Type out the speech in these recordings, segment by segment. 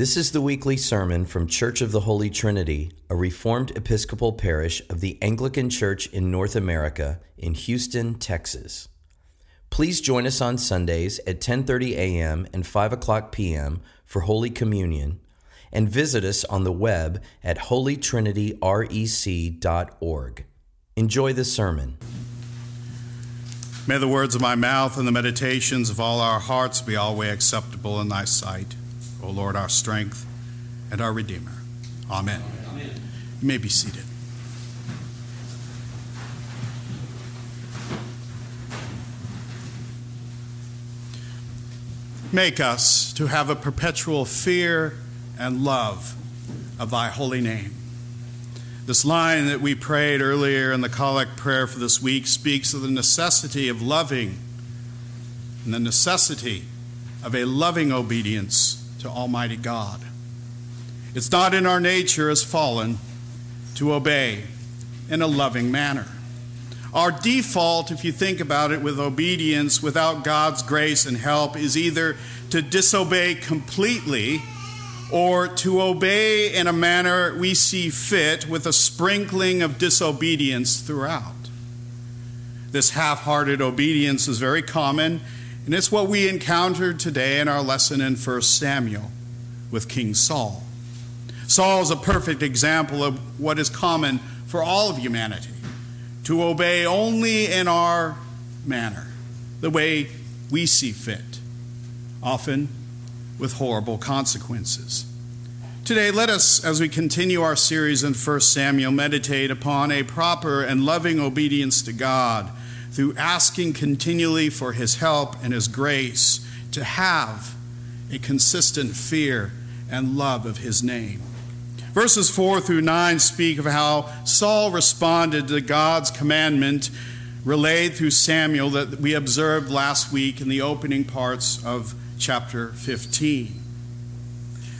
This is the weekly sermon from Church of the Holy Trinity, a Reformed Episcopal parish of the Anglican Church in North America in Houston, Texas. Please join us on Sundays at 10:30 a.m. and 5 o'clock p.m. for Holy Communion, and visit us on the web at holytrinityrec.org. Enjoy the sermon. May the words of my mouth and the meditations of all our hearts be always acceptable in thy sight. O Lord, our strength and our Redeemer. Amen. Amen. You may be seated. Make us to have a perpetual fear and love of thy holy name. This line that we prayed earlier in the collect prayer for this week speaks of the necessity of loving and the necessity of a loving obedience to Almighty God. It's not in our nature as fallen to obey in a loving manner. Our default, if you think about it, with obedience without God's grace and help, is either to disobey completely or to obey in a manner we see fit with a sprinkling of disobedience throughout. This half hearted obedience is very common and it's what we encountered today in our lesson in 1 Samuel with King Saul. Saul is a perfect example of what is common for all of humanity to obey only in our manner, the way we see fit, often with horrible consequences. Today, let us, as we continue our series in 1 Samuel, meditate upon a proper and loving obedience to God through asking continually for his help and his grace to have a consistent fear and love of his name. Verses 4 through 9 speak of how Saul responded to God's commandment relayed through Samuel that we observed last week in the opening parts of chapter 15.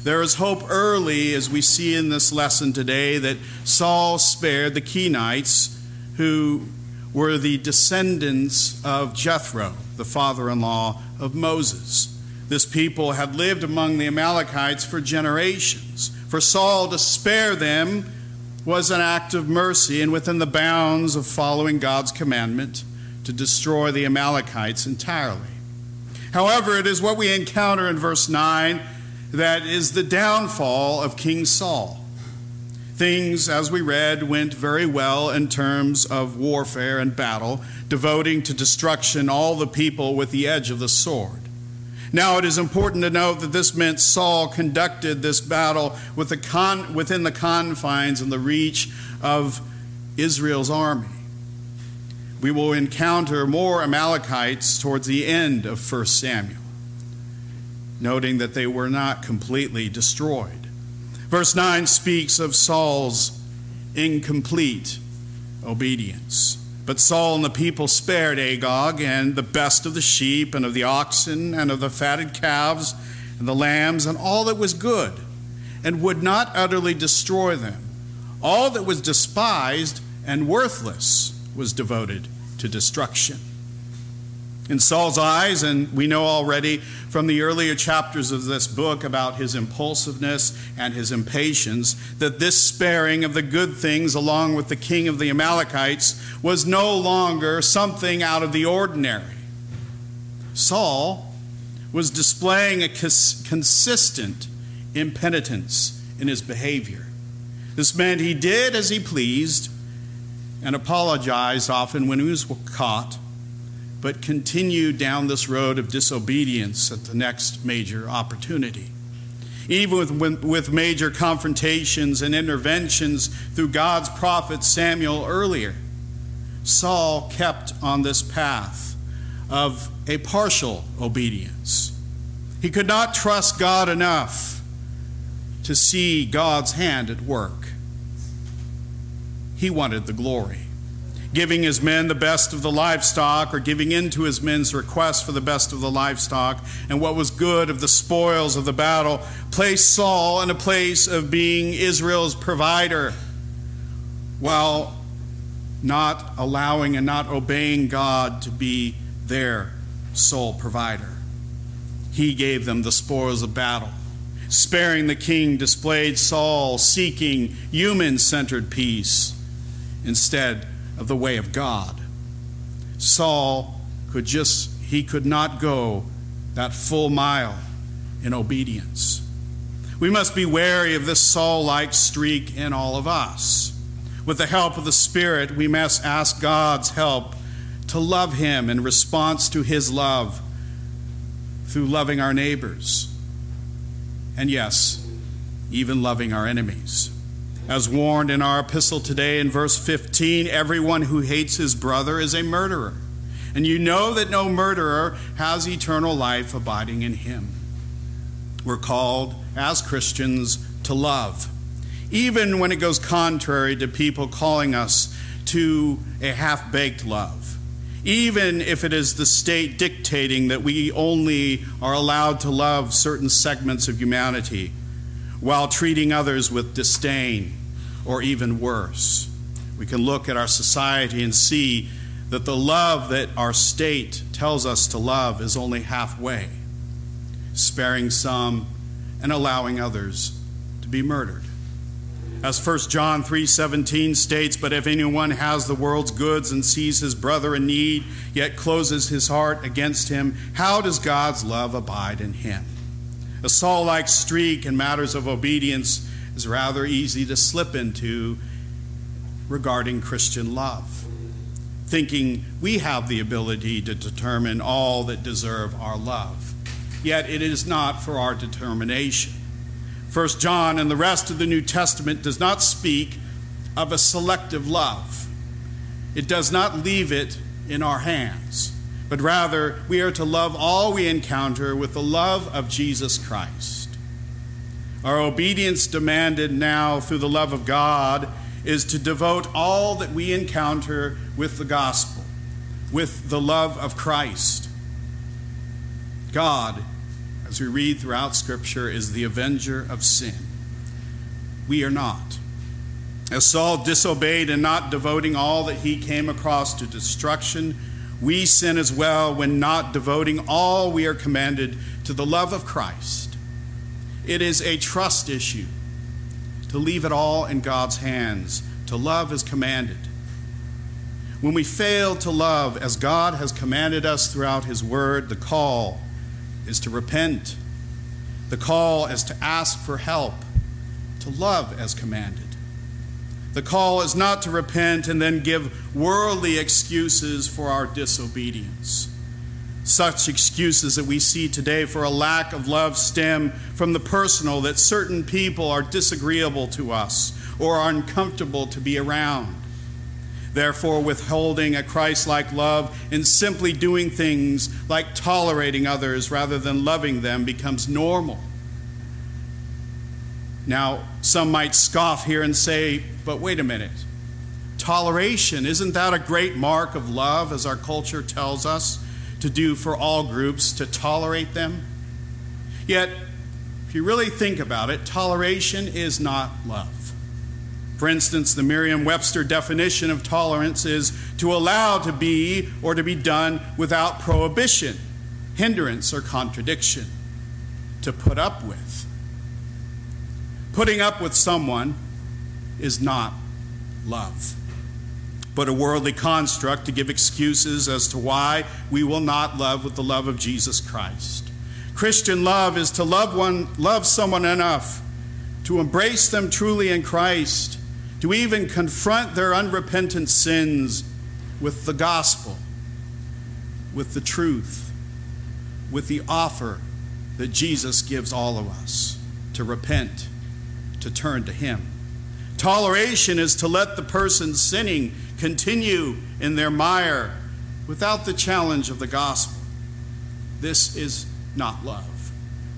There is hope early, as we see in this lesson today, that Saul spared the Kenites who were the descendants of Jethro, the father in law of Moses. This people had lived among the Amalekites for generations. For Saul to spare them was an act of mercy and within the bounds of following God's commandment to destroy the Amalekites entirely. However, it is what we encounter in verse 9 that is the downfall of King Saul. Things, as we read, went very well in terms of warfare and battle, devoting to destruction all the people with the edge of the sword. Now, it is important to note that this meant Saul conducted this battle with the con- within the confines and the reach of Israel's army. We will encounter more Amalekites towards the end of 1 Samuel, noting that they were not completely destroyed. Verse 9 speaks of Saul's incomplete obedience. But Saul and the people spared Agag and the best of the sheep and of the oxen and of the fatted calves and the lambs and all that was good, and would not utterly destroy them. All that was despised and worthless was devoted to destruction in Saul's eyes, and we know already from the earlier chapters of this book about his impulsiveness and his impatience, that this sparing of the good things along with the king of the Amalekites was no longer something out of the ordinary. Saul was displaying a consistent impenitence in his behavior. This meant he did as he pleased and apologized often when he was caught but continue down this road of disobedience at the next major opportunity. Even with, with major confrontations and interventions through God's prophet Samuel earlier, Saul kept on this path of a partial obedience. He could not trust God enough to see God's hand at work. He wanted the glory giving his men the best of the livestock, or giving in to his men's request for the best of the livestock, and what was good of the spoils of the battle, placed Saul in a place of being Israel's provider, while not allowing and not obeying God to be their sole provider. He gave them the spoils of battle. Sparing the king displayed Saul seeking human centered peace instead of the way of God. Saul could just, he could not go that full mile in obedience. We must be wary of this Saul like streak in all of us. With the help of the Spirit, we must ask God's help to love Him in response to His love through loving our neighbors. And yes, even loving our enemies. As warned in our epistle today in verse 15, everyone who hates his brother is a murderer. And you know that no murderer has eternal life abiding in him. We're called, as Christians, to love, even when it goes contrary to people calling us to a half baked love, even if it is the state dictating that we only are allowed to love certain segments of humanity while treating others with disdain or even worse. We can look at our society and see that the love that our state tells us to love is only halfway, sparing some and allowing others to be murdered. As 1 John 3:17 states, but if anyone has the world's goods and sees his brother in need, yet closes his heart against him, how does God's love abide in him? A Saul-like streak in matters of obedience is rather easy to slip into regarding Christian love thinking we have the ability to determine all that deserve our love. Yet it is not for our determination. First John and the rest of the New Testament does not speak of a selective love. It does not leave it in our hands, but rather we are to love all we encounter with the love of Jesus Christ. Our obedience demanded now through the love of God is to devote all that we encounter with the gospel, with the love of Christ. God, as we read throughout Scripture, is the avenger of sin. We are not. As Saul disobeyed in not devoting all that he came across to destruction, we sin as well when not devoting all we are commanded to the love of Christ. It is a trust issue to leave it all in God's hands, to love as commanded. When we fail to love as God has commanded us throughout His Word, the call is to repent. The call is to ask for help, to love as commanded. The call is not to repent and then give worldly excuses for our disobedience. Such excuses that we see today for a lack of love stem from the personal that certain people are disagreeable to us or are uncomfortable to be around. Therefore, withholding a Christ like love and simply doing things like tolerating others rather than loving them becomes normal. Now, some might scoff here and say, but wait a minute. Toleration, isn't that a great mark of love, as our culture tells us? To do for all groups to tolerate them. Yet, if you really think about it, toleration is not love. For instance, the Merriam Webster definition of tolerance is to allow to be or to be done without prohibition, hindrance, or contradiction. To put up with. Putting up with someone is not love but a worldly construct to give excuses as to why we will not love with the love of Jesus Christ. Christian love is to love one love someone enough to embrace them truly in Christ, to even confront their unrepentant sins with the gospel, with the truth, with the offer that Jesus gives all of us to repent, to turn to him. Toleration is to let the person sinning continue in their mire without the challenge of the gospel. This is not love.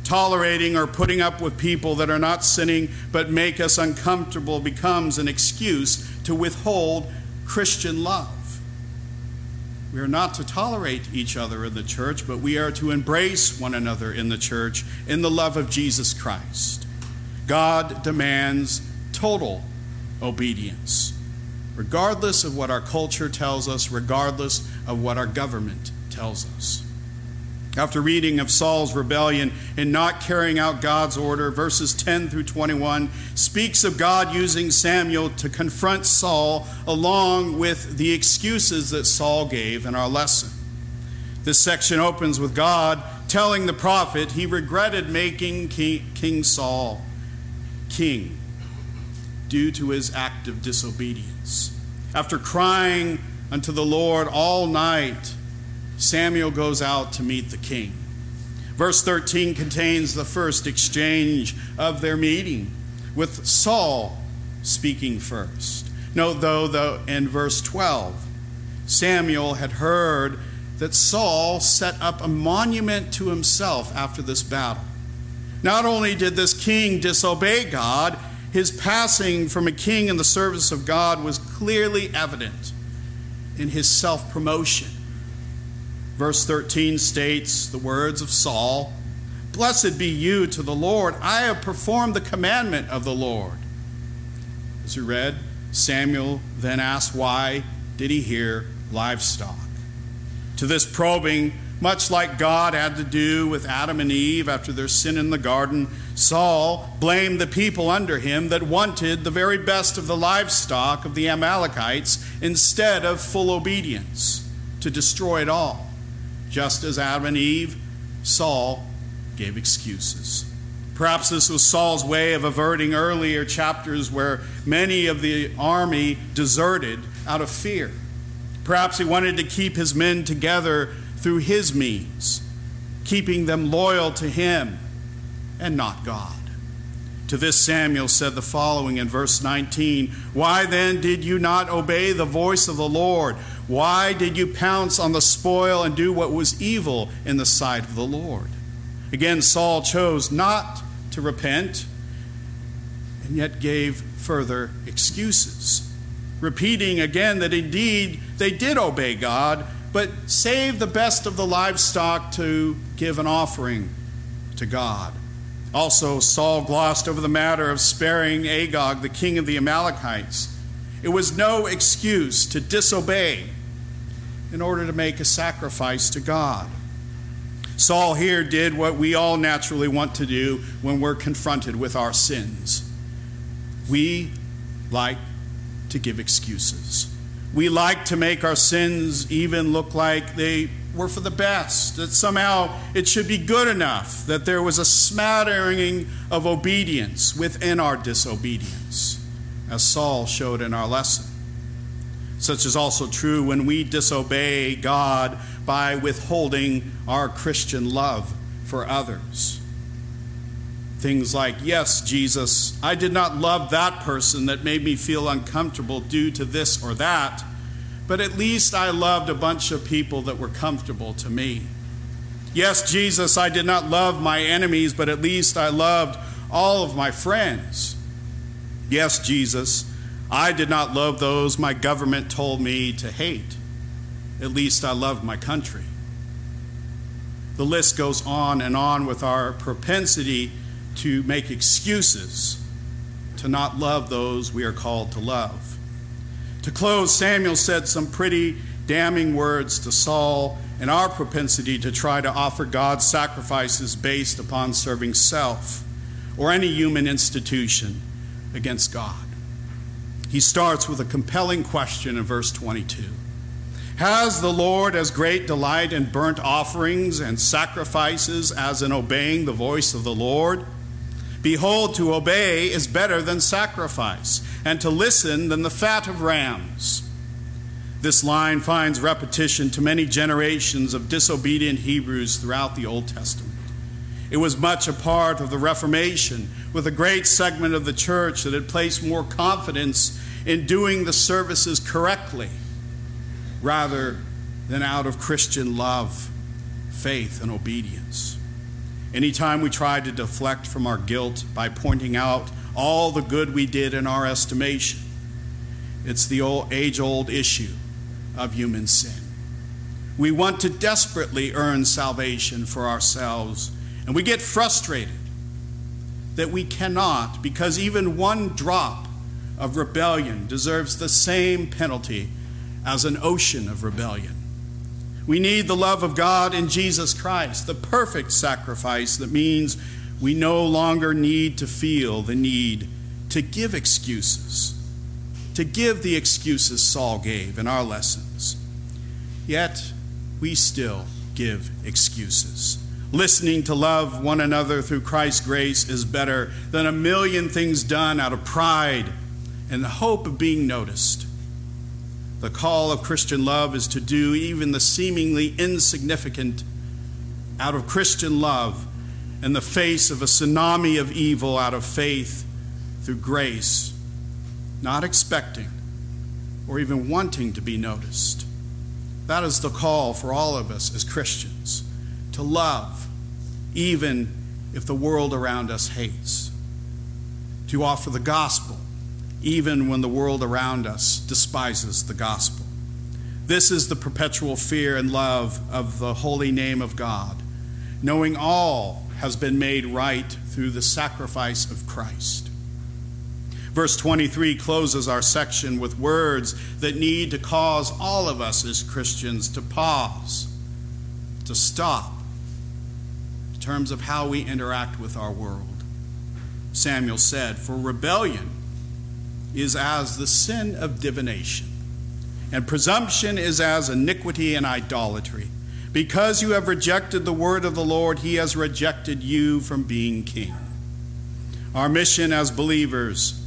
Tolerating or putting up with people that are not sinning but make us uncomfortable becomes an excuse to withhold Christian love. We are not to tolerate each other in the church, but we are to embrace one another in the church in the love of Jesus Christ. God demands total obedience, regardless of what our culture tells us, regardless of what our government tells us. After reading of Saul's rebellion and not carrying out God's order, verses 10 through 21 speaks of God using Samuel to confront Saul along with the excuses that Saul gave in our lesson. This section opens with God telling the prophet he regretted making King Saul king due to his act of disobedience. After crying unto the Lord all night, Samuel goes out to meet the king. Verse 13 contains the first exchange of their meeting, with Saul speaking first. Note, though, though in verse 12, Samuel had heard that Saul set up a monument to himself after this battle. Not only did this king disobey God, his passing from a king in the service of God was clearly evident in his self promotion Verse 13 states the words of Saul Blessed be you to the Lord. I have performed the commandment of the Lord. As we read, Samuel then asked, Why did he hear livestock? To this probing, much like God had to do with Adam and Eve after their sin in the garden, Saul blamed the people under him that wanted the very best of the livestock of the Amalekites instead of full obedience to destroy it all. Just as Adam and Eve, Saul gave excuses. Perhaps this was Saul's way of averting earlier chapters where many of the army deserted out of fear. Perhaps he wanted to keep his men together through his means, keeping them loyal to him and not God. To this, Samuel said the following in verse 19 Why then did you not obey the voice of the Lord? Why did you pounce on the spoil and do what was evil in the sight of the Lord? Again, Saul chose not to repent and yet gave further excuses, repeating again that indeed they did obey God, but saved the best of the livestock to give an offering to God. Also, Saul glossed over the matter of sparing Agag, the king of the Amalekites it was no excuse to disobey in order to make a sacrifice to God. Saul here did what we all naturally want to do when we're confronted with our sins. We like to give excuses. We like to make our sins even look like they were for the best, that somehow it should be good enough, that there was a smattering of obedience within our disobedience as Saul showed in our lesson. Such is also true when we disobey God by withholding our Christian love for others. Things like, Yes, Jesus, I did not love that person that made me feel uncomfortable due to this or that, but at least I loved a bunch of people that were comfortable to me. Yes, Jesus, I did not love my enemies, but at least I loved all of my friends. Yes, Jesus, I did not love those my government told me to hate. At least I loved my country. The list goes on and on with our propensity to make excuses to not love those we are called to love. To close, Samuel said some pretty damning words to Saul and our propensity to try to offer God sacrifices based upon serving self or any human institution against God. He starts with a compelling question in verse 22 Has the Lord as great delight in burnt offerings and sacrifices as in obeying the voice of the Lord? Behold, to obey is better than sacrifice, and to listen than the fat of rams. This line finds repetition to many generations of disobedient Hebrews throughout the Old Testament. It was much a part of the Reformation, with a great segment of the church that had placed more confidence in doing the services correctly rather than out of Christian love, faith, and obedience. Anytime we tried to deflect from our guilt by pointing out all the good we did in our estimation, it's the old, age old issue of human sin. We want to desperately earn salvation for ourselves and we get frustrated that we cannot, because even one drop of rebellion deserves the same penalty as an ocean of rebellion. We need the love of God in Jesus Christ, the perfect sacrifice that means we no longer need to feel the need to give excuses, to give the excuses Saul gave in our lessons. Yet, we still give excuses. Listening to love one another through Christ's grace is better than a million things done out of pride and the hope of being noticed. The call of Christian love is to do even the seemingly insignificant out of Christian love in the face of a tsunami of evil out of faith through grace, not expecting or even wanting to be noticed. That is the call for all of us as Christians to love, even if the world around us hates, to offer the gospel even when the world around us despises the gospel. This is the perpetual fear and love of the holy name of God, knowing all has been made right through the sacrifice of Christ. Verse 23 closes our section with words that need to cause all of us as Christians to pause, to stop, in terms of how we interact with our world. Samuel said, For rebellion, is as the sin of divination, and presumption is as iniquity and idolatry. Because you have rejected the word of the Lord, he has rejected you from being king. Our mission as believers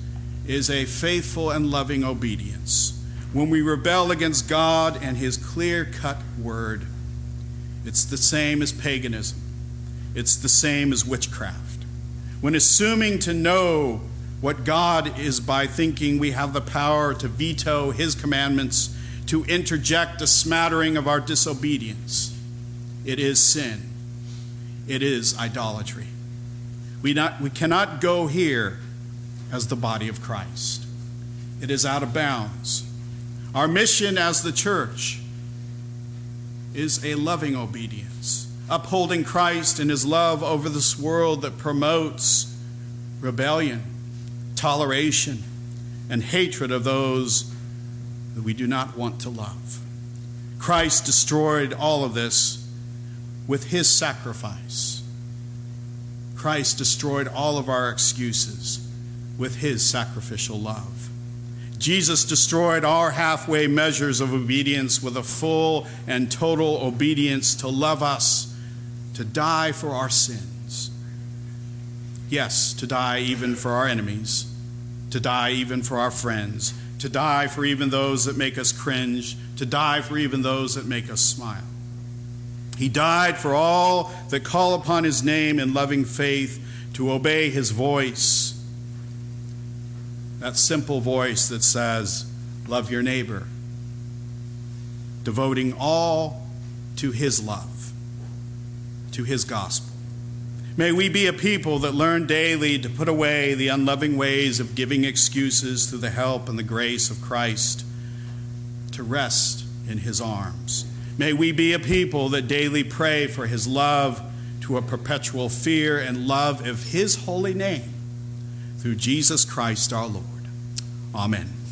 is a faithful and loving obedience. When we rebel against God and his clear cut word, it's the same as paganism, it's the same as witchcraft. When assuming to know what God is by thinking we have the power to veto His commandments, to interject a smattering of our disobedience. It is sin, it is idolatry. We, not, we cannot go here as the body of Christ, it is out of bounds. Our mission as the church is a loving obedience, upholding Christ and his love over this world that promotes rebellion toleration, and hatred of those that we do not want to love. Christ destroyed all of this with his sacrifice. Christ destroyed all of our excuses with his sacrificial love. Jesus destroyed our halfway measures of obedience with a full and total obedience to love us, to die for our sins Yes, to die even for our enemies, to die even for our friends, to die for even those that make us cringe, to die for even those that make us smile. He died for all that call upon his name in loving faith to obey his voice. That simple voice that says, Love your neighbor, devoting all to his love, to his gospel. May we be a people that learn daily to put away the unloving ways of giving excuses through the help and the grace of Christ, to rest in his arms. May we be a people that daily pray for his love to a perpetual fear and love of his holy name through Jesus Christ our Lord. Amen.